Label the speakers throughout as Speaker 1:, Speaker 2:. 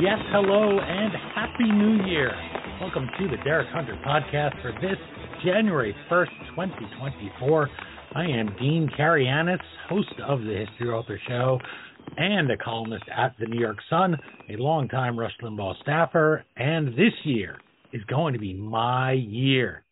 Speaker 1: Yes, hello, and Happy New Year. Welcome to the Derek Hunter podcast for this January 1st, 2024. I am Dean Karayanis, host of the History Author Show and a columnist at the New York Sun, a longtime Rush Limbaugh staffer, and this year is going to be my year.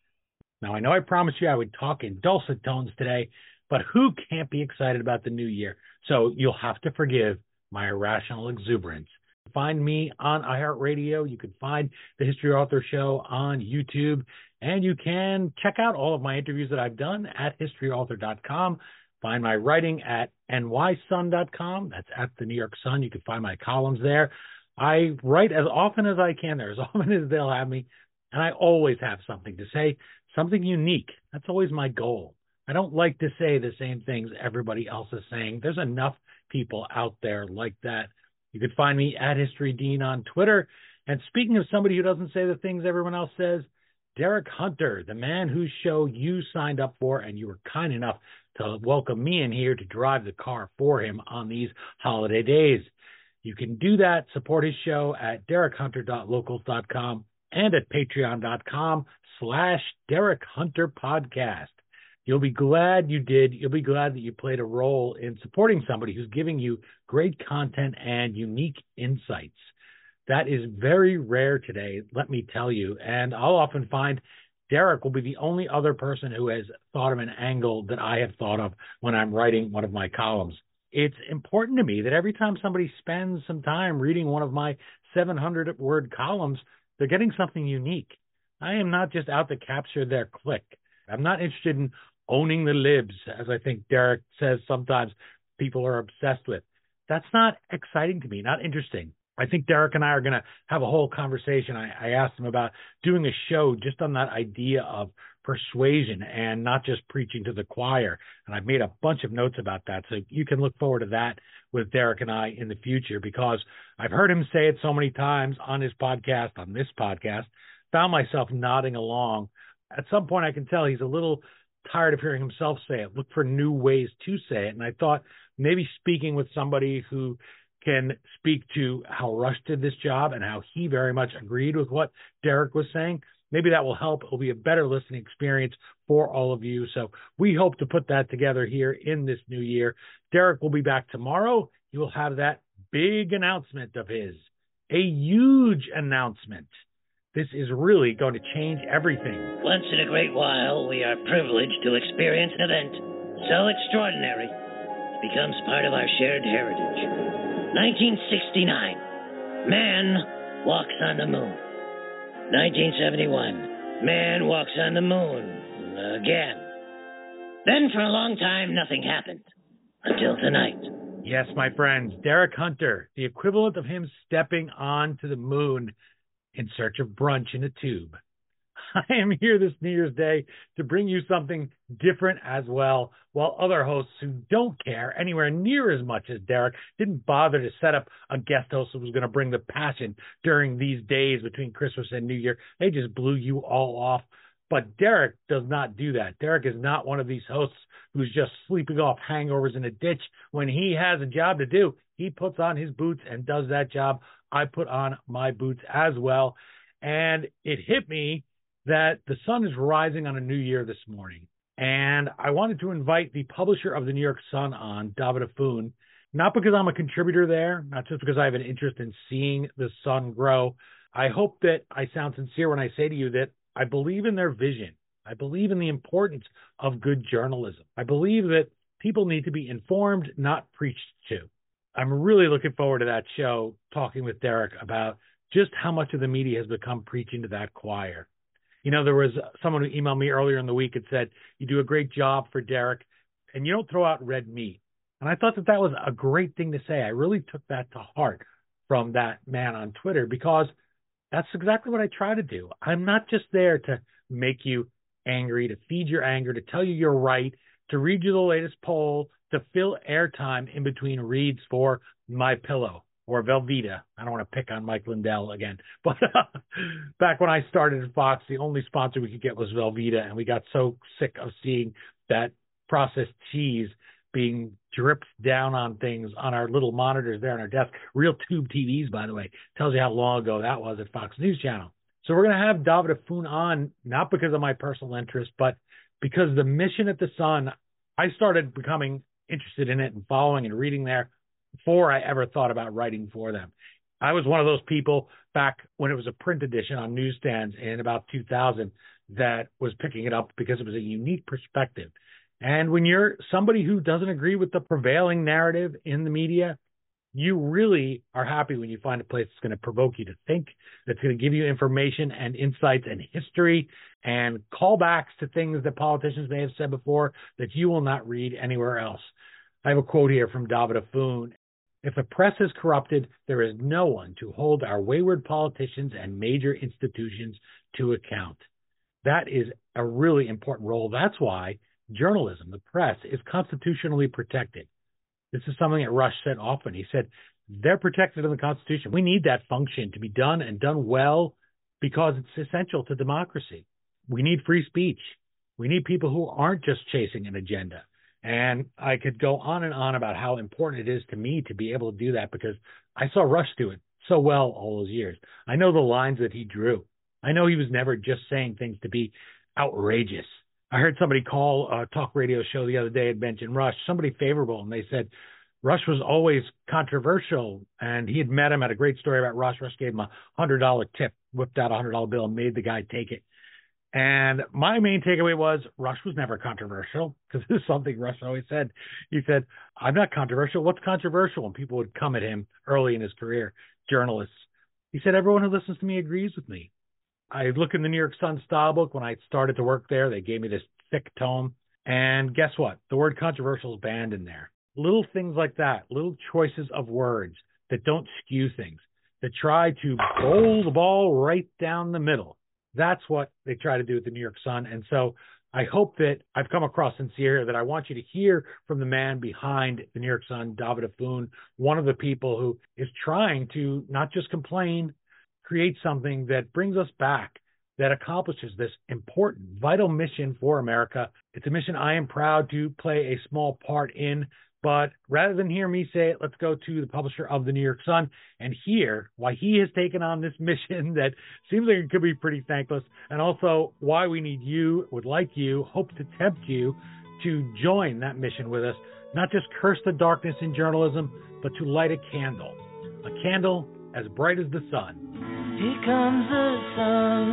Speaker 1: Now, I know I promised you I would talk in dulcet tones today, but who can't be excited about the new year? So you'll have to forgive my irrational exuberance. Find me on iHeartRadio. You can find the History Author Show on YouTube, and you can check out all of my interviews that I've done at historyauthor.com. Find my writing at nysun.com. That's at the New York Sun. You can find my columns there. I write as often as I can there, as often as they'll have me, and I always have something to say, something unique. That's always my goal. I don't like to say the same things everybody else is saying. There's enough people out there like that. You can find me at History Dean on Twitter. And speaking of somebody who doesn't say the things everyone else says, Derek Hunter, the man whose show you signed up for and you were kind enough to welcome me in here to drive the car for him on these holiday days. You can do that, support his show at derekhunter.locals.com and at patreon.com slash Derek Hunter Podcast. You'll be glad you did. You'll be glad that you played a role in supporting somebody who's giving you great content and unique insights. That is very rare today, let me tell you. And I'll often find Derek will be the only other person who has thought of an angle that I have thought of when I'm writing one of my columns. It's important to me that every time somebody spends some time reading one of my 700 word columns, they're getting something unique. I am not just out to capture their click. I'm not interested in owning the libs, as I think Derek says sometimes people are obsessed with. That's not exciting to me, not interesting. I think Derek and I are going to have a whole conversation. I, I asked him about doing a show just on that idea of persuasion and not just preaching to the choir. And I've made a bunch of notes about that. So you can look forward to that with Derek and I in the future because I've heard him say it so many times on his podcast, on this podcast, found myself nodding along. At some point, I can tell he's a little tired of hearing himself say it. Look for new ways to say it. And I thought maybe speaking with somebody who can speak to how Rush did this job and how he very much agreed with what Derek was saying. Maybe that will help. It'll be a better listening experience for all of you. So we hope to put that together here in this new year. Derek will be back tomorrow. He will have that big announcement of his, a huge announcement. This is really going to change everything.
Speaker 2: Once in a great while, we are privileged to experience an event so extraordinary it becomes part of our shared heritage. 1969, man walks on the moon. 1971, man walks on the moon again. Then for a long time, nothing happened until tonight.
Speaker 1: Yes, my friends, Derek Hunter, the equivalent of him stepping onto the moon in search of brunch in a tube. I am here this New Year's Day to bring you something different as well, while other hosts who don't care anywhere near as much as Derek didn't bother to set up a guest host who was going to bring the passion during these days between Christmas and New Year. They just blew you all off. But Derek does not do that. Derek is not one of these hosts who's just sleeping off hangovers in a ditch. When he has a job to do, he puts on his boots and does that job. I put on my boots as well. And it hit me that the sun is rising on a new year this morning. And I wanted to invite the publisher of the New York Sun on, David Efune, not because I'm a contributor there, not just because I have an interest in seeing the sun grow. I hope that I sound sincere when I say to you that I believe in their vision. I believe in the importance of good journalism. I believe that people need to be informed, not preached to. I'm really looking forward to that show, talking with Derek about just how much of the media has become preaching to that choir. You know, there was someone who emailed me earlier in the week and said, You do a great job for Derek, and you don't throw out red meat. And I thought that that was a great thing to say. I really took that to heart from that man on Twitter because that's exactly what I try to do. I'm not just there to make you angry, to feed your anger, to tell you you're right, to read you the latest poll, to fill airtime in between reads for my pillow or Velveeta. I don't want to pick on Mike Lindell again, but uh, back when I started at Fox, the only sponsor we could get was Velveeta, and we got so sick of seeing that processed cheese being dripped down on things on our little monitors there on our desk. Real tube TVs, by the way. Tells you how long ago that was at Fox News Channel. So we're going to have David Efune on, not because of my personal interest, but because the mission at the Sun, I started becoming interested in it and following and reading there before I ever thought about writing for them. I was one of those people back when it was a print edition on newsstands in about 2000 that was picking it up because it was a unique perspective. And when you're somebody who doesn't agree with the prevailing narrative in the media, you really are happy when you find a place that's going to provoke you to think, that's going to give you information and insights and history and callbacks to things that politicians may have said before that you will not read anywhere else. I have a quote here from David Efune. If the press is corrupted, there is no one to hold our wayward politicians and major institutions to account. That is a really important role. That's why journalism, the press, is constitutionally protected. This is something that Rush said often. He said, they're protected in the Constitution. We need that function to be done and done well because it's essential to democracy. We need free speech. We need people who aren't just chasing an agenda. And I could go on and on about how important it is to me to be able to do that because I saw Rush do it so well all those years. I know the lines that he drew. I know he was never just saying things to be outrageous. I heard somebody call a talk radio show the other day and mention Rush, somebody favorable, and they said Rush was always controversial, and he had met him. Had a great story about Rush. Rush gave him a hundred dollar tip, whipped out a hundred dollar bill, and made the guy take it. And my main takeaway was Rush was never controversial because this is something Rush always said. He said, "I'm not controversial. What's controversial?" And people would come at him early in his career, journalists. He said, "Everyone who listens to me agrees with me." I look in the New York Sun style book when I started to work there. They gave me this thick tome. And guess what? The word controversial is banned in there. Little things like that, little choices of words that don't skew things, that try to bowl the ball right down the middle. That's what they try to do with the New York Sun. And so I hope that I've come across sincere, that I want you to hear from the man behind the New York Sun, David Efune, one of the people who is trying to not just complain, create something that brings us back, that accomplishes this important, vital mission for America. It's a mission I am proud to play a small part in. But rather than hear me say it, let's go to the publisher of the New York Sun and hear why he has taken on this mission that seems like it could be pretty thankless, and also why we need you, would like you, hope to tempt you to join that mission with us. Not just curse the darkness in journalism, but to light a candle. A candle as bright as the sun.
Speaker 3: Here comes the sun.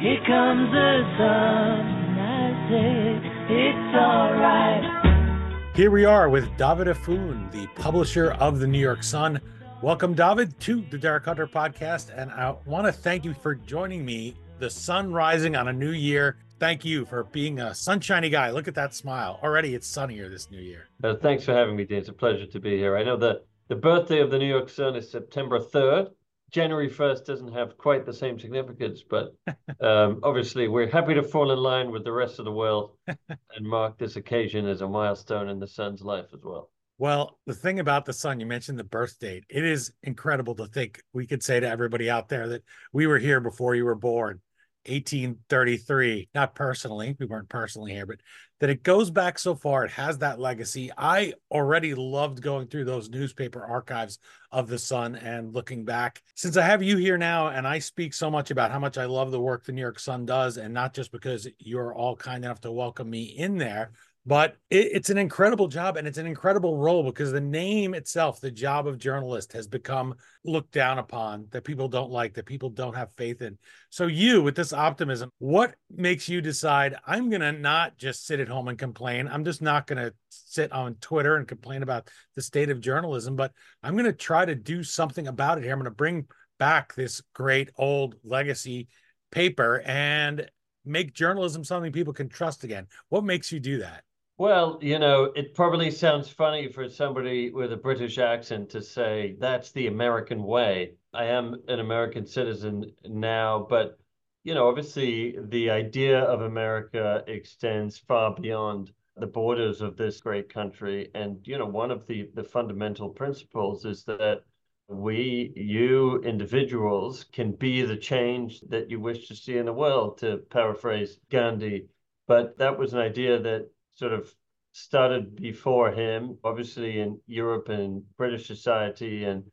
Speaker 3: Here comes the sun. I say it's alright.
Speaker 1: Here we are with David Efune, the publisher of the New York Sun. Welcome, David, to the Derek Hunter podcast. And I want to thank you for joining me. The sun rising on a new year. Thank you for being a sunshiny guy. Look at that smile. Already it's sunnier this new year.
Speaker 4: Uh, thanks for having me, Dean. It's a pleasure to be here. I know that the birthday of the New York Sun is September 3rd. January 1st doesn't have quite the same significance, but um, obviously we're happy to fall in line with the rest of the world and mark this occasion as a milestone in the Sun's life as well.
Speaker 1: Well, the thing about the sun, you mentioned the birth date. It is incredible to think we could say to everybody out there that we were here before you were born. 1833, not personally, we weren't personally here, but that it goes back so far. It has that legacy. I already loved going through those newspaper archives of the Sun and looking back. Since I have you here now, and I speak so much about how much I love the work the New York Sun does, and not just because you're all kind enough to welcome me in there, but it, it's an incredible job and it's an incredible role because the name itself the job of journalist has become looked down upon that people don't like that people don't have faith in. So you with this optimism what makes you decide i'm going to not just sit at home and complain. I'm just not going to sit on twitter and complain about the state of journalism but i'm going to try to do something about it here. I'm going to bring back this great old legacy paper and make journalism something people can trust again. What makes you do that
Speaker 4: well, you know, it probably sounds funny for somebody with a British accent to say that's the American way. I am an American citizen now, but, you know, obviously the idea of America extends far beyond the borders of this great country. And, you know, one of the, the fundamental principles is that we, you individuals, can be the change that you wish to see in the world, to paraphrase Gandhi. But that was an idea that sort of started before him, obviously in Europe and British society, and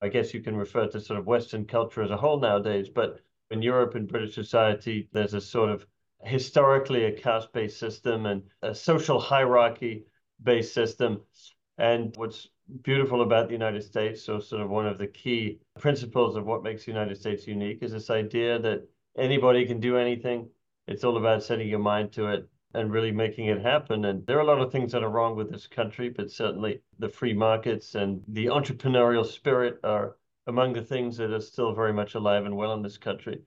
Speaker 4: I guess you can refer to sort of Western culture as a whole nowadays. But in Europe and British society, there's a sort of historically a caste-based system and a social hierarchy-based system. And what's beautiful about the United States, so sort of one of the key principles of what makes the United States unique, is this idea that anybody can do anything. It's all about setting your mind to it and really making it happen. And there are a lot of things that are wrong with this country, but certainly the free markets and the entrepreneurial spirit are among the things that are still very much alive and well in this country.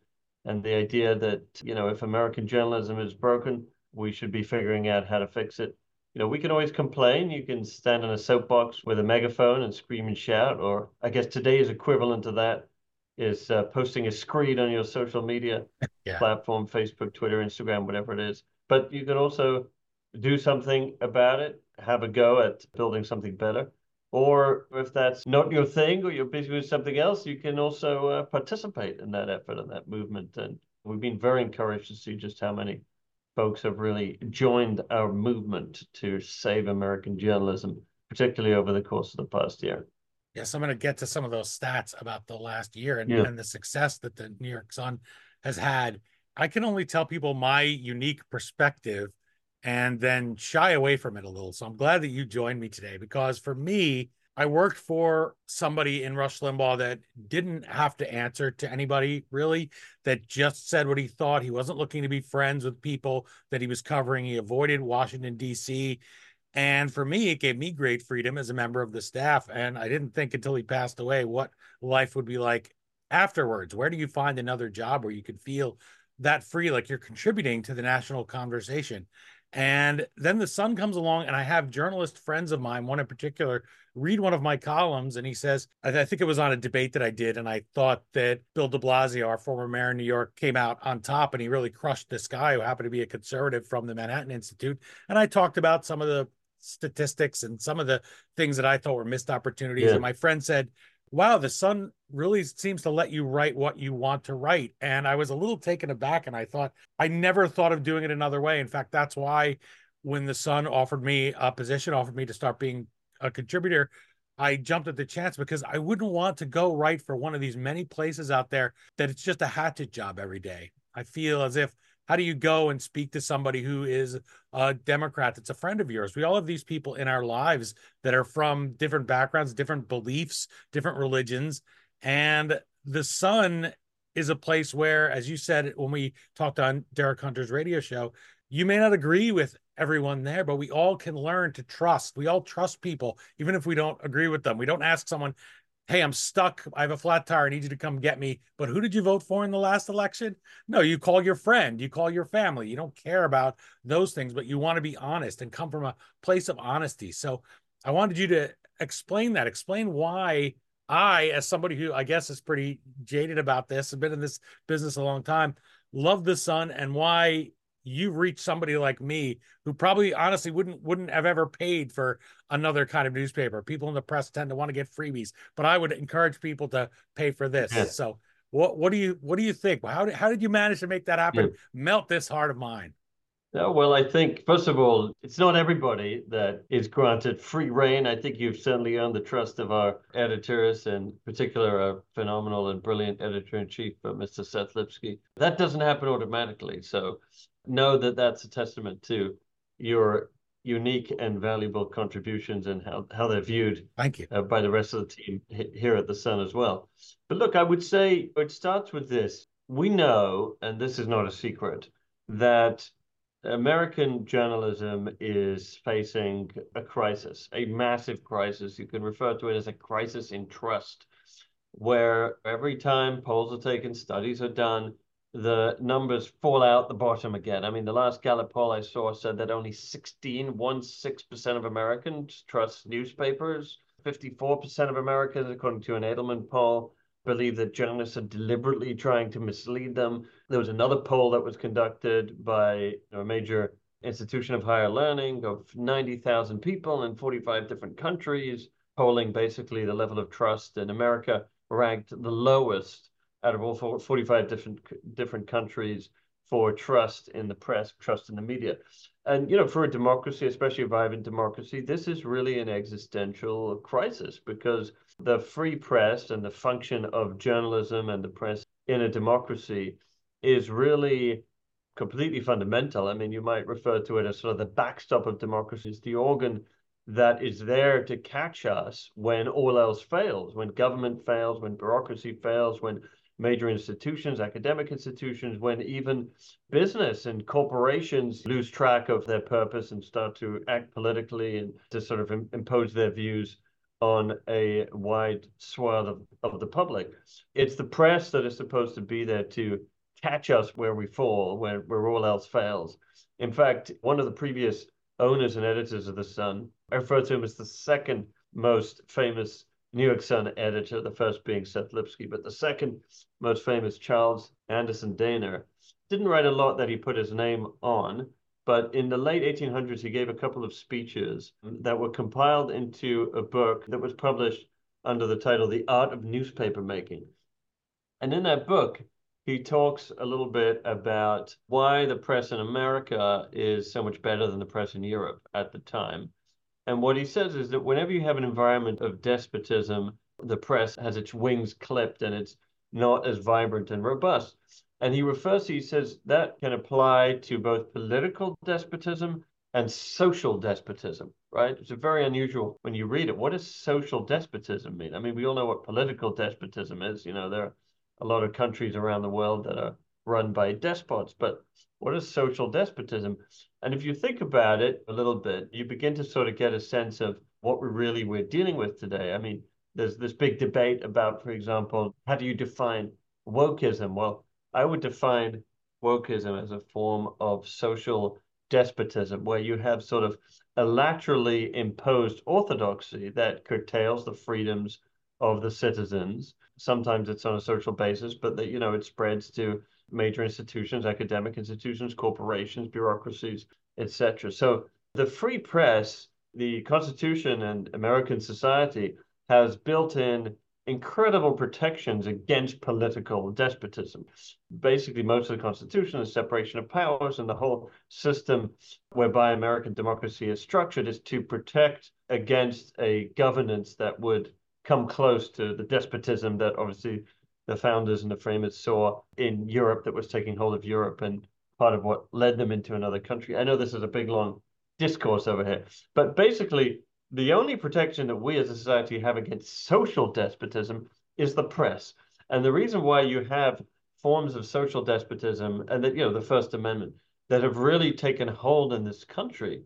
Speaker 4: And the idea that, you know, if American journalism is broken, we should be figuring out how to fix it. You know, we can always complain. You can stand on a soapbox with a megaphone and scream and shout, or I guess today's equivalent to that is uh, posting a screed on your social media yeah. platform, Facebook, Twitter, Instagram, whatever it is. But you can also do something about it, have a go at building something better. Or if that's not your thing or you're busy with something else, you can also uh, participate in that effort and that movement. And we've been very encouraged to see just how many folks have really joined our movement to save American journalism, particularly over the course of the past year.
Speaker 1: Yes, I'm going to get to some of those stats about the last year and, yeah. and the success that the New York Sun has had. I can only tell people my unique perspective and then shy away from it a little. So I'm glad that you joined me today because for me, I worked for somebody in Rush Limbaugh that didn't have to answer to anybody really, that just said what he thought. He wasn't looking to be friends with people that he was covering. He avoided Washington, D.C. And for me, it gave me great freedom as a member of the staff. And I didn't think until he passed away what life would be like afterwards. Where do you find another job where you could feel that free, like you're contributing to the national conversation? And then the sun comes along, and I have journalist friends of mine, one in particular, read one of my columns, and he says, I, th- I think it was on a debate that I did, and I thought that Bill de Blasio, our former mayor in New York, came out on top, and he really crushed this guy who happened to be a conservative from the Manhattan Institute. And I talked about some of the statistics and some of the things that I thought were missed opportunities. Yeah. And my friend said, Wow, the sun really seems to let you write what you want to write. And I was a little taken aback and I thought, I never thought of doing it another way. In fact, that's why when the Sun offered me a position, offered me to start being a contributor, I jumped at the chance because I wouldn't want to go write for one of these many places out there that it's just a hatchet job every day. I feel as if how do you go and speak to somebody who is a Democrat that's a friend of yours? We all have these people in our lives that are from different backgrounds, different beliefs, different religions. And the Sun is a place where, as you said when we talked on Derek Hunter's radio show, you may not agree with everyone there, but we all can learn to trust. We all trust people, even if we don't agree with them. We don't ask someone, hey, I'm stuck. I have a flat tire. I need you to come get me. But who did you vote for in the last election? No, you call your friend, you call your family. You don't care about those things, but you want to be honest and come from a place of honesty. So I wanted you to explain that, explain why I, as somebody who I guess is pretty jaded about this, have been in this business a long time, love the sun and why you've reached somebody like me who probably honestly wouldn't wouldn't have ever paid for another kind of newspaper. People in the press tend to want to get freebies, but I would encourage people to pay for this. Yeah. So what what do you what do you think? How did, how did you manage to make that happen? Yeah. Melt this heart of mine.
Speaker 4: Yeah, well, I think first of all, it's not everybody that is granted free reign. I think you've certainly earned the trust of our editors, and particular our phenomenal and brilliant editor in chief, uh, Mr. Seth Lipsky. That doesn't happen automatically. So know that that's a testament to your unique and valuable contributions and how, how they're viewed
Speaker 1: thank you.
Speaker 4: uh, by the rest of the team here at the sun as well. But look i would say it starts with this. We know and this is not a secret that american journalism is facing a crisis a massive crisis. You can refer to it as a crisis in trust where every time polls are taken studies are done the numbers fall out the bottom again. I mean, the last Gallup poll I saw said that only 16, 16% of Americans trust newspapers. 54% of Americans, according to an Edelman poll, believe that journalists are deliberately trying to mislead them. There was another poll that was conducted by a major institution of higher learning of 90,000 people in 45 different countries, polling basically the level of trust in America ranked the lowest out of all 45 different different countries for trust in the press, trust in the media. And, you know, for a democracy, especially a vibrant democracy, this is really an existential crisis because the free press and the function of journalism and the press in a democracy is really completely fundamental. I mean, you might refer to it as sort of the backstop of democracy, it's the organ that is there to catch us when all else fails, when government fails, when bureaucracy fails, when major institutions, academic institutions, when even business and corporations lose track of their purpose and start to act politically and to sort of impose their views on a wide swath of, of the public. It's the press that is supposed to be there to catch us where we fall, where, where all else fails. In fact, one of the previous owners and editors of The Sun, I refer to him as the second most famous New York Sun editor, the first being Seth Lipsky, but the second most famous, Charles Anderson Dana, didn't write a lot that he put his name on, but in the late 1800s, he gave a couple of speeches that were compiled into a book that was published under the title The Art of Newspaper Making. And in that book, he talks a little bit about why the press in America is so much better than the press in Europe at the time. And what he says is that whenever you have an environment of despotism, the press has its wings clipped and it's not as vibrant and robust. And he refers to, he says that can apply to both political despotism and social despotism, right? It's a very unusual when you read it. What does social despotism mean? I mean, we all know what political despotism is. You know, there are a lot of countries around the world that are run by despots. But what is social despotism? And if you think about it a little bit, you begin to sort of get a sense of what we're really we're dealing with today. I mean, there's this big debate about, for example, how do you define wokeism? Well, I would define wokeism as a form of social despotism, where you have sort of a laterally imposed orthodoxy that curtails the freedoms of the citizens sometimes it's on a social basis, but that you know it spreads to major institutions, academic institutions, corporations, bureaucracies, etc. So the free press, the Constitution, and American society has built in incredible protections against political despotism. Basically, most of the Constitution the separation of powers, and the whole system whereby American democracy is structured is to protect against a governance that would come close to the despotism that obviously the founders and the framers saw in Europe that was taking hold of Europe and part of what led them into another country. I know this is a big long discourse over here, but basically the only protection that we as a society have against social despotism is the press. And the reason why you have forms of social despotism and that you know the First Amendment that have really taken hold in this country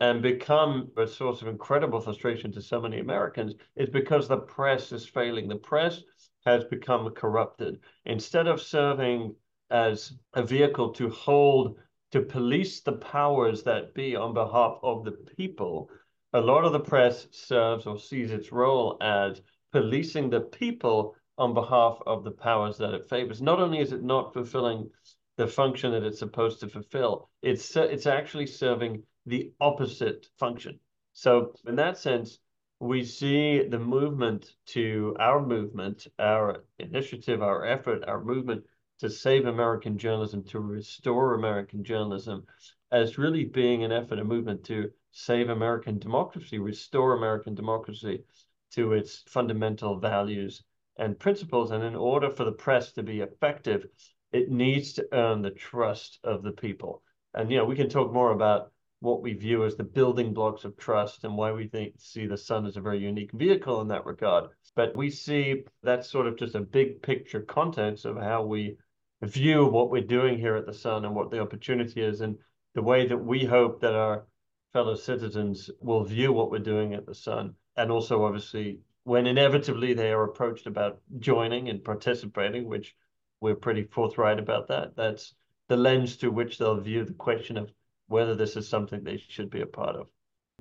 Speaker 4: and become a source of incredible frustration to so many Americans is because the press is failing. The press has become corrupted. Instead of serving as a vehicle to hold, to police the powers that be on behalf of the people, a lot of the press serves or sees its role as policing the people on behalf of the powers that it favors. Not only is it not fulfilling the function that it's supposed to fulfill, it's it's actually serving the opposite function. So in that sense, we see the movement to our movement, our initiative, our effort, our movement to save American journalism, to restore American journalism, as really being an effort, a movement to save American democracy, restore American democracy to its fundamental values and principles. And in order for the press to be effective, it needs to earn the trust of the people. And you know, we can talk more about what we view as the building blocks of trust and why we think see the sun as a very unique vehicle in that regard. But we see that's sort of just a big picture context of how we view what we're doing here at the sun and what the opportunity is and the way that we hope that our fellow citizens will view what we're doing at the sun and also obviously when inevitably they are approached about joining and participating which we're pretty forthright about that that's the lens through which they'll view the question of whether this is something they should be a part of.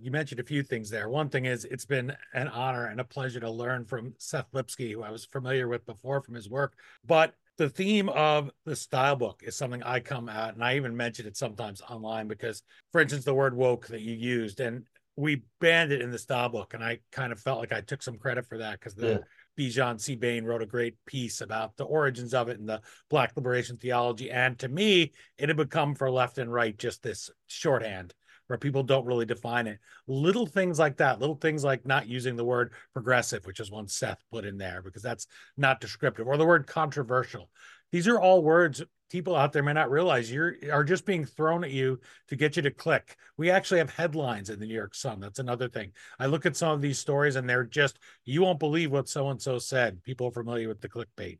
Speaker 1: You mentioned a few things there. One thing is it's been an honor and a pleasure to learn from Seth Lipsky, who I was familiar with before from his work. But the theme of the style book is something I come at, and I even mention it sometimes online because, for instance, the word woke that you used, and we banned it in the style book, and I kind of felt like I took some credit for that because the yeah. Bijan Sebain wrote a great piece about the origins of it and the Black liberation theology. And to me, it had become for left and right just this shorthand where people don't really define it. Little things like that, little things like not using the word progressive, which is one Seth put in there because that's not descriptive, or the word controversial. These are all words people out there may not realize you're are just being thrown at you to get you to click. We actually have headlines in the New York Sun. That's another thing. I look at some of these stories and they're just you won't believe what so and so said. People are familiar with the clickbait.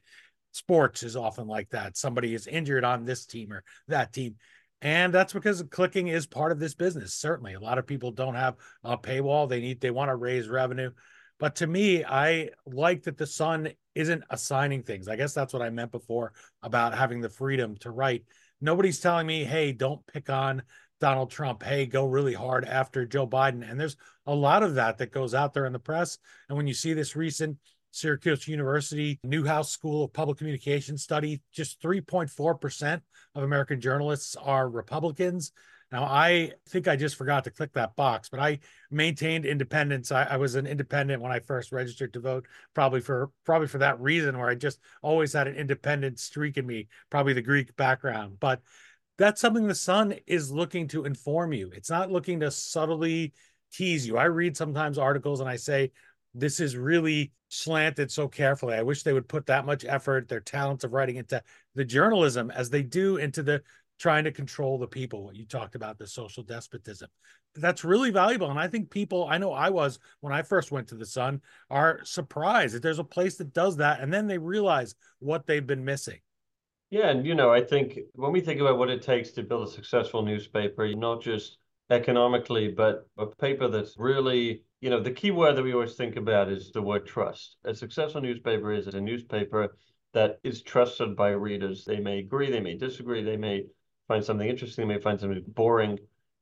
Speaker 1: Sports is often like that. Somebody is injured on this team or that team. And that's because clicking is part of this business. Certainly, a lot of people don't have a paywall. They need they want to raise revenue. But to me, I like that the Sun isn't assigning things. I guess that's what I meant before about having the freedom to write. Nobody's telling me, hey, don't pick on Donald Trump. Hey, go really hard after Joe Biden. And there's a lot of that that goes out there in the press. And when you see this recent Syracuse University Newhouse School of Public Communication study, just 3.4% of American journalists are Republicans. Now, I think I just forgot to click that box, but I maintained independence. I, I, was an independent when I first registered to vote, probably for probably for that reason, where I just always had an independent streak in me, probably the Greek background. But that's something the Sun is looking to inform you. It's not looking to subtly tease you. I read sometimes articles and I say, this is really slanted so carefully. I wish they would put that much effort, their talents of writing into the journalism as they do into the trying to control the people. What you talked about, the social despotism. That's really valuable. And I think people, I know I was when I first went to the Sun, are surprised that there's a place that does that. And then they realize what they've been missing.
Speaker 4: Yeah. And, you know, I think when we think about what it takes to build a successful newspaper, not just economically, but a paper that's really, you know, the key word that we always think about is the word trust. A successful newspaper is a newspaper that is trusted by readers. They may agree, they may disagree, they may find something interesting, they may find something boring,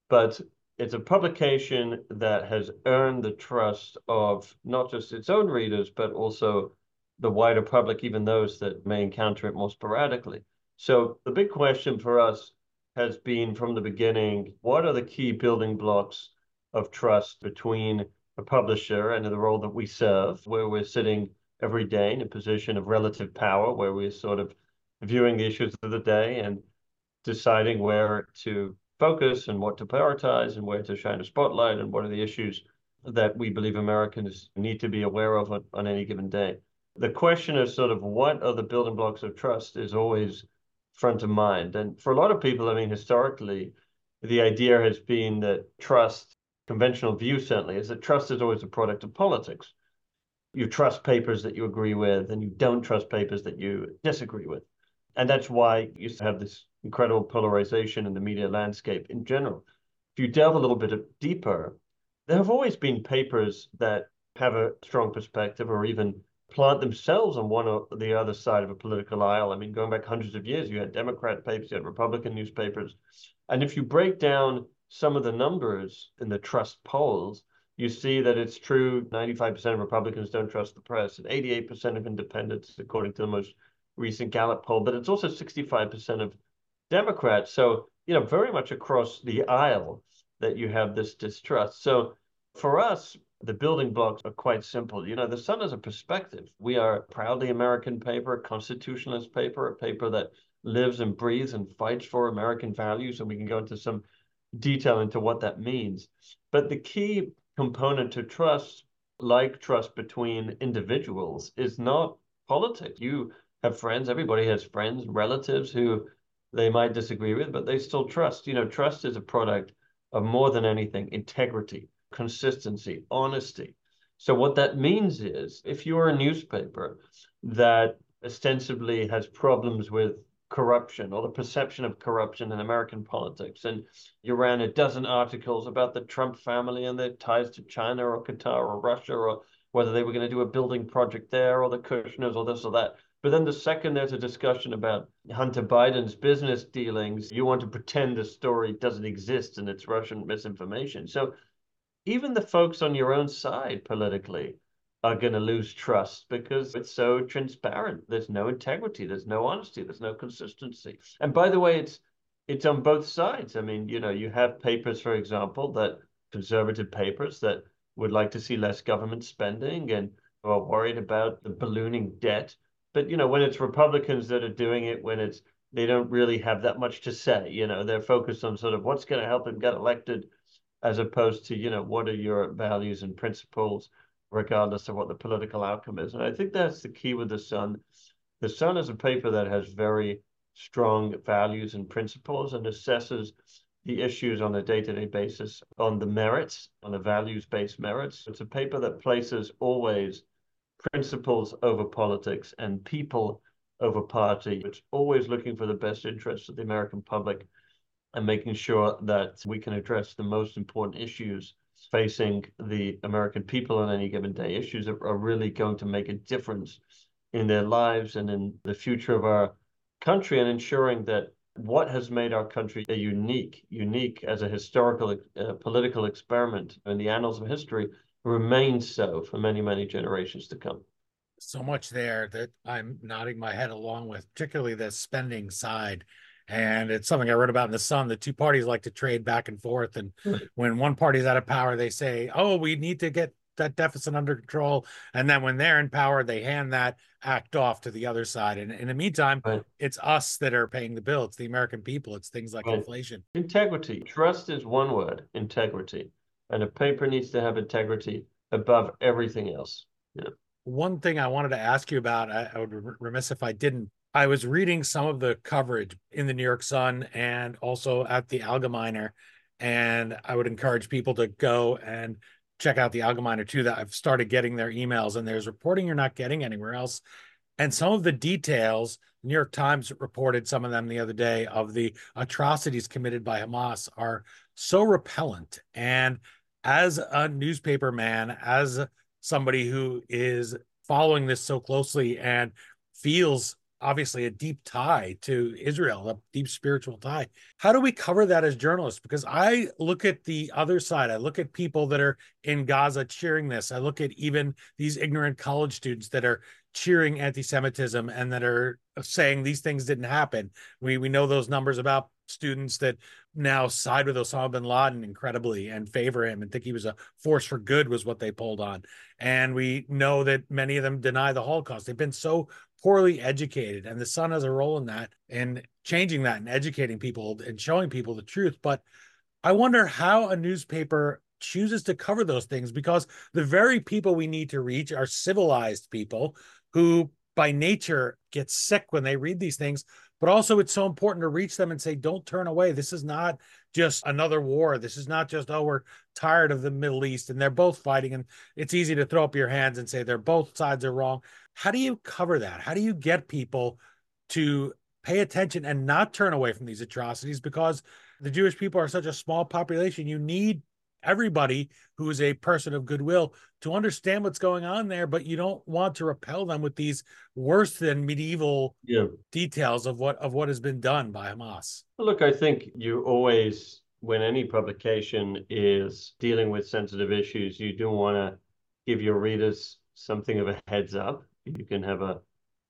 Speaker 4: but it's a publication that has earned the trust of not just its own readers, but also the wider public, even those that may encounter it more sporadically. So the big question for us has been from the beginning, what are the key building blocks of trust between a publisher and the role that we serve, where we're sitting every day in a position of relative power, where we're sort of viewing the issues of the day and deciding where to focus and what to prioritize and where to shine a spotlight and what are the issues that we believe Americans need to be aware of on, on any given day. The question of sort of what are the building blocks of trust is always front of mind. And for a lot of people, I mean, historically, the idea has been that trust, conventional view certainly, is that trust is always a product of politics. You trust papers that you agree with, and you don't trust papers that you disagree with. And that's why you have this incredible polarization in the media landscape in general. If you delve a little bit deeper, there have always been papers that have a strong perspective or even plant themselves on one or the other side of a political aisle. I mean, going back hundreds of years, you had Democrat papers, you had Republican newspapers. And if you break down some of the numbers in the trust polls, you see that it's true 95% of Republicans don't trust the press and 88% of independents, according to the most recent Gallup poll, but it's also 65% of Democrats. So, you know, very much across the aisle that you have this distrust. So for us, the building blocks are quite simple. You know, the Sun is a perspective. We are a proudly American paper, a constitutionalist paper, a paper that lives and breathes and fights for American values. And we can go into some detail into what that means. But the key component to trust, like trust between individuals, is not politics. You have friends, everybody has friends, relatives who they might disagree with, but they still trust. You know, trust is a product of more than anything integrity, consistency, honesty. So, what that means is if you're a newspaper that ostensibly has problems with corruption or the perception of corruption in American politics, and you ran a dozen articles about the Trump family and their ties to China or Qatar or Russia or whether they were going to do a building project there or the Kushners or this or that but then the second there's a discussion about Hunter Biden's business dealings, you want to pretend the story doesn't exist and it's Russian misinformation. So even the folks on your own side politically are going to lose trust because it's so transparent. There's no integrity, there's no honesty, there's no consistency. And by the way, it's it's on both sides. I mean, you know, you have papers, for example, that conservative papers that would like to see less government spending and are worried about the ballooning debt. But you know, when it's Republicans that are doing it, when it's they don't really have that much to say. You know, they're focused on sort of what's going to help him get elected, as opposed to you know what are your values and principles, regardless of what the political outcome is. And I think that's the key with the Sun. The Sun is a paper that has very strong values and principles and assesses the issues on a day-to-day basis on the merits, on the values-based merits. It's a paper that places always principles over politics and people over party. It's always looking for the best interests of the American public and making sure that we can address the most important issues facing the American people on any given day, issues that are really going to make a difference in their lives and in the future of our country and ensuring that what has made our country a unique, unique as a historical uh, political experiment in the annals of history remains so for many, many generations to come.
Speaker 1: So much there that I'm nodding my head along with, particularly the spending side. And it's something I wrote about in the Sun. The two parties like to trade back and forth. And when one party's out of power, they say, oh, we need to get that deficit under control. And then when they're in power, they hand that act off to the other side. And in the meantime, right. it's us that are paying the bill. It's the American people. It's things like right. inflation.
Speaker 4: Integrity. Trust is one word, integrity. And a paper needs to have integrity above everything else. Yeah.
Speaker 1: One thing I wanted to ask you about, I, I would remiss if I didn't. I was reading some of the coverage in the New York Sun and also at the Algemeiner, and I would encourage people to go and check out the Algemeiner too. That I've started getting their emails, and there's reporting you're not getting anywhere else. And some of the details, New York Times reported some of them the other day of the atrocities committed by Hamas are so repellent. And as a newspaper man, as somebody who is following this so closely and feels obviously a deep tie to Israel, a deep spiritual tie. How do we cover that as journalists? Because I look at the other side. I look at people that are in Gaza cheering this. I look at even these ignorant college students that are cheering anti-Semitism and that are saying these things didn't happen. We we know those numbers about students that now side with Osama bin Laden incredibly and favor him and think he was a force for good was what they pulled on. And we know that many of them deny the Holocaust. They've been so poorly educated and the sun has a role in that and changing that and educating people and showing people the truth. But i wonder how a newspaper chooses to cover those things because the very people we need to reach are civilized people who by nature get sick when they read these things but also it's so important to reach them and say don't turn away this is not just another war this is not just oh we're tired of the middle east and they're both fighting and it's easy to throw up your hands and say they're both sides are wrong how do you cover that? How do you get people to pay attention and not turn away from these atrocities? Because the Jewish people are such a small population. You need everybody who is a person of goodwill to understand what's going on there, but you don't want to repel them with these worse than medieval yeah. details of what of what has been done by Hamas.
Speaker 4: Look, I think you always when any publication is dealing with sensitive issues, you do want to give your readers something of a heads up you can have a,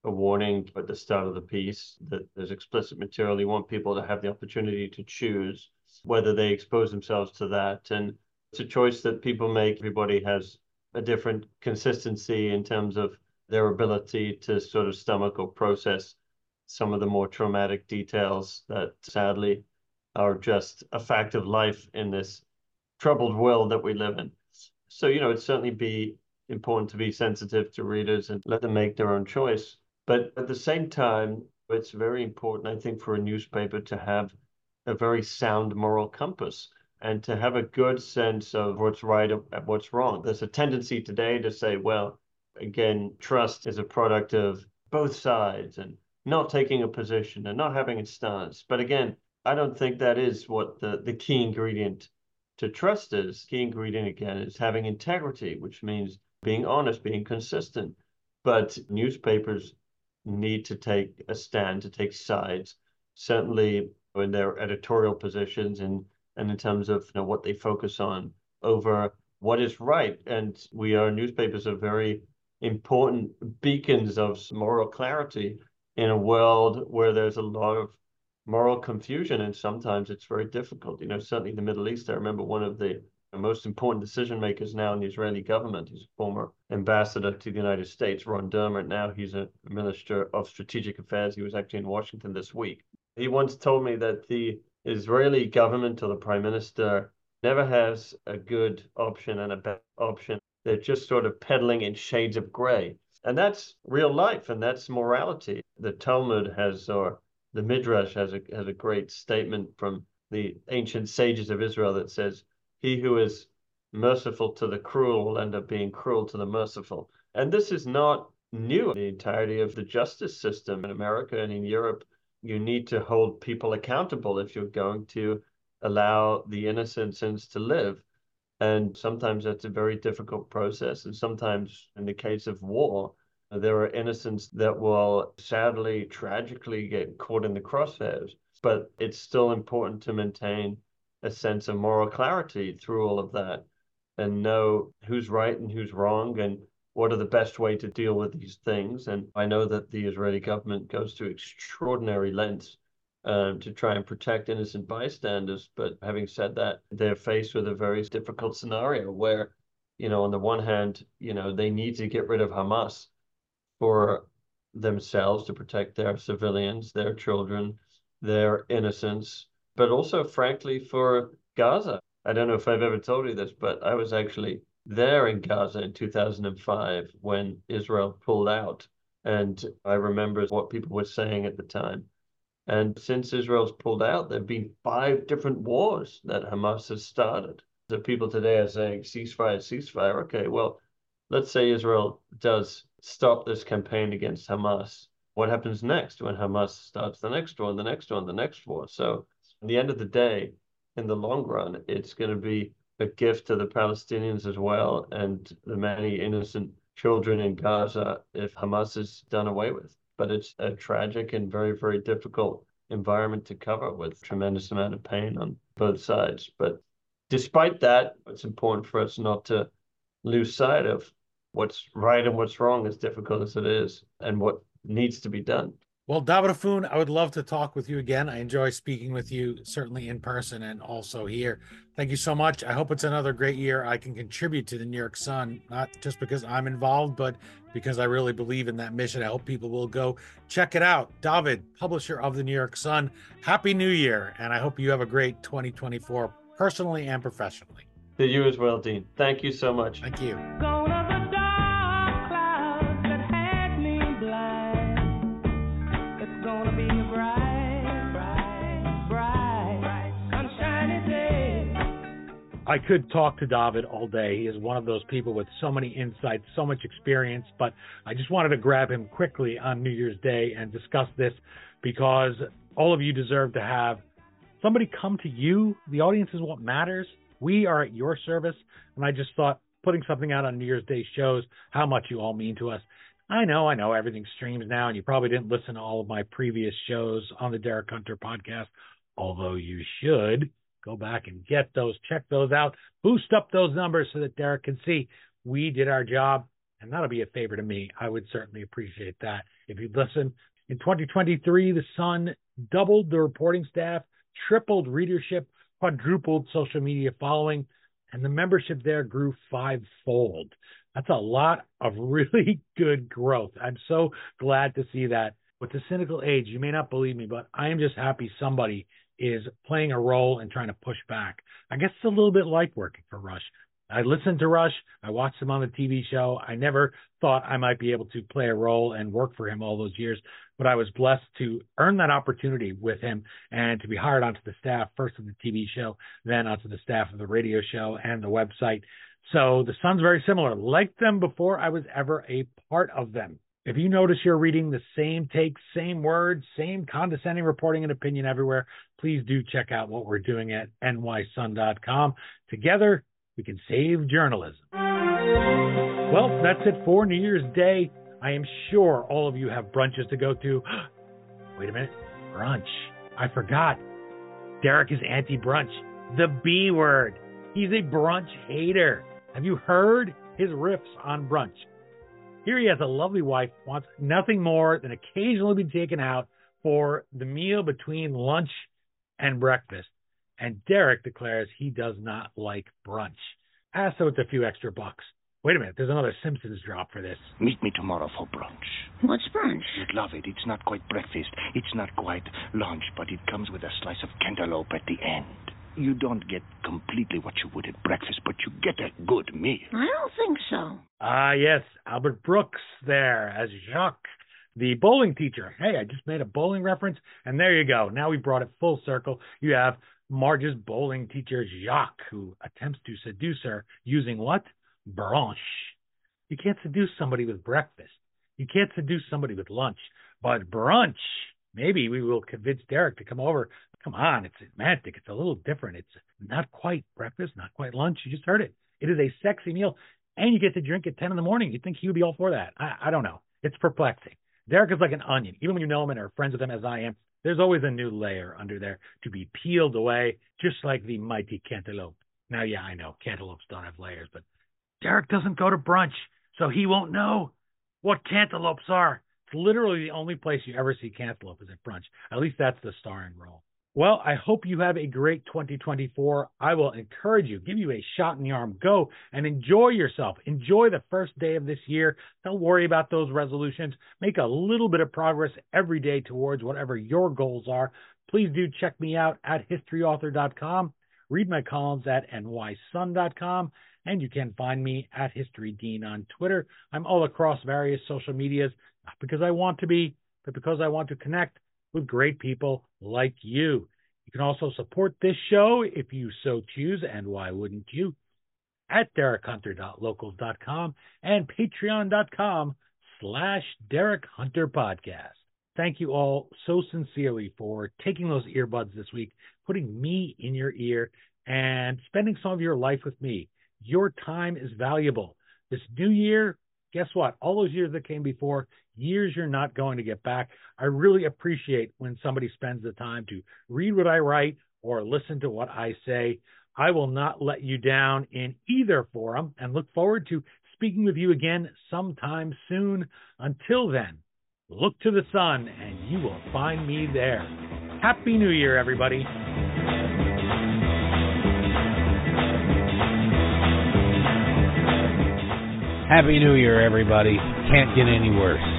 Speaker 4: a warning at the start of the piece that there's explicit material. You want people to have the opportunity to choose whether they expose themselves to that. And it's a choice that people make. Everybody has a different consistency in terms of their ability to sort of stomach or process some of the more traumatic details that sadly are just a fact of life in this troubled world that we live in. So, you know, it'd certainly be important to be sensitive to readers and let them make their own choice. But at the same time, it's very important, I think, for a newspaper to have a very sound moral compass and to have a good sense of what's right and what's wrong. There's a tendency today to say, well, again, trust is a product of both sides and not taking a position and not having a stance. But again, I don't think that is what the, the key ingredient to trust is. Key ingredient, again, is having integrity, which means being honest, being consistent. But newspapers need to take a stand, to take sides, certainly in their editorial positions and, and in terms of you know, what they focus on over what is right. And we are newspapers are very important beacons of moral clarity in a world where there's a lot of moral confusion and sometimes it's very difficult. You know, certainly in the Middle East, I remember one of the the most important decision makers now in the Israeli government. He's a former ambassador to the United States, Ron Dermer. Now he's a minister of strategic affairs. He was actually in Washington this week. He once told me that the Israeli government or the prime minister never has a good option and a bad option. They're just sort of peddling in shades of gray. And that's real life and that's morality. The Talmud has, or the Midrash has a, has a great statement from the ancient sages of Israel that says, He who is merciful to the cruel will end up being cruel to the merciful. And this is not new. The entirety of the justice system in America and in Europe, you need to hold people accountable if you're going to allow the innocents to live. And sometimes that's a very difficult process. And sometimes, in the case of war, there are innocents that will sadly, tragically get caught in the crosshairs. But it's still important to maintain a sense of moral clarity through all of that and know who's right and who's wrong and what are the best way to deal with these things. And I know that the Israeli government goes to extraordinary lengths um, to try and protect innocent bystanders. But having said that, they're faced with a very difficult scenario where, you know, on the one hand, you know, they need to get rid of Hamas for themselves to protect their civilians, their children, their innocence, but also, frankly, for Gaza. I don't know if I've ever told you this, but I was actually there in Gaza in 2005 when Israel pulled out. And I remember what people were saying at the time. And since Israel's pulled out, there have been five different wars that Hamas has started. So people today are saying ceasefire, ceasefire. Okay, well, let's say Israel does stop this campaign against Hamas. What happens next when Hamas starts the next one, the next one, the next war? So, at the end of the day, in the long run, it's going to be a gift to the Palestinians as well and the many innocent children in Gaza if Hamas is done away with but it's a tragic and very, very difficult environment to cover with tremendous amount of pain on both sides. But despite that, it's important for us not to lose sight of what's right and what's wrong, as difficult as it is, and what needs to be done.
Speaker 1: Well, Dovid Efune, I would love to talk with you again. I enjoy speaking with you, certainly in person and also here. Thank you so much. I hope it's another great year. I can contribute to the New York Sun, not just because I'm involved, but because I really believe in that mission. I hope people will go check it out. Dovid, publisher of the New York Sun, Happy New Year. And I hope you have a great 2024, personally and professionally.
Speaker 4: To you as well, Dean. Thank you so much.
Speaker 1: Thank you. I could talk to Dovid all day. He is one of those people with so many insights, so much experience, but I just wanted to grab him quickly on New Year's Day and discuss this because all of you deserve to have somebody come to you. The audience is what matters. We are at your service. And I just thought putting something out on New Year's Day shows how much you all mean to us. I know, I know everything streams now, and you probably didn't listen to all of my previous shows on the Derek Hunter podcast, although you should. Go back and get those, check those out, boost up those numbers so that Derek can see we did our job. And that'll be a favor to me. I would certainly appreciate that if you'd listen. In 2023, The Sun doubled the reporting staff, tripled readership, quadrupled social media following, and the membership there grew fivefold. That's a lot of really good growth. I'm so glad to see that. With the cynical age, you may not believe me, but I am just happy somebody is playing a role and trying to push back. I guess it's a little bit like working for Rush. I listened to Rush. I watched him on the TV show. I never thought I might be able to play a role and work for him all those years, but I was blessed to earn that opportunity with him and to be hired onto the staff, first of the TV show, then onto the staff of the radio show and the website. So the Sun's very similar. Like them before I was ever a part of them. If you notice you're reading the same takes, same words, same condescending reporting and opinion everywhere, please do check out what we're doing at nysun.com. Together, we can save journalism. Well, that's it for New Year's Day. I am sure all of you have brunches to go to. Wait a minute. Brunch. I forgot. Derek is anti brunch. The B word. He's a brunch hater. Have you heard his riffs on brunch? Here he has a lovely wife, wants nothing more than occasionally be taken out for the meal between lunch and breakfast. And Derek declares he does not like brunch. Ah, so it's a few extra bucks. Wait a minute, there's another Simpsons drop for this.
Speaker 5: Meet me tomorrow for brunch.
Speaker 2: What's brunch?
Speaker 5: You'd love it. It's not quite breakfast. It's not quite lunch, but it comes with a slice of cantaloupe at the end. You don't get completely what you would at breakfast, but you get a good meal.
Speaker 2: I don't think so.
Speaker 1: Ah, yes, Albert Brooks there as Jacques, the bowling teacher. Hey, I just made a bowling reference, and there you go. Now we brought it full circle. You have Marge's bowling teacher, Jacques, who attempts to seduce her using what? Brunch. You can't seduce somebody with breakfast. You can't seduce somebody with lunch. But brunch, maybe we will convince Derek to come over. Come on, it's romantic. It's a little different. It's not quite breakfast, not quite lunch. You just heard it. It is a sexy meal, and you get to drink at 10 in the morning. You'd think he would be all for that. I, I don't know. It's perplexing. Derek is like an onion. Even when you know him and are friends with him as I am, there's always a new layer under there to be peeled away, just like the mighty cantaloupe. Now, yeah, I know cantaloupes don't have layers, but Derek doesn't go to brunch, so he won't know what cantaloupes are. It's literally the only place you ever see cantaloupe is at brunch. At least that's the starring role. Well, I hope you have a great 2024. I will encourage you, give you a shot in the arm. Go and enjoy yourself. Enjoy the first day of this year. Don't worry about those resolutions. Make a little bit of progress every day towards whatever your goals are. Please do check me out at historyauthor.com. Read my columns at nysun.com. And you can find me at History Dean on Twitter. I'm all across various social medias, because I want to be, but because I want to connect with great people like you. You can also support this show if you so choose, and why wouldn't you? At DerekHunter.locals.com and Patreon.com slash Derek Hunter Podcast. Thank you all so sincerely for taking those earbuds this week, putting me in your ear, and spending some of your life with me. Your time is valuable. This new year, guess what? All those years that came before, years you're not going to get back. I really appreciate when somebody spends the time to read what I write or listen to what I say. I will not let you down in either forum and look forward to speaking with you again sometime soon. Until then, look to the sun and you will find me there. Happy New Year, everybody.
Speaker 6: Happy New Year, everybody. Can't get any worse.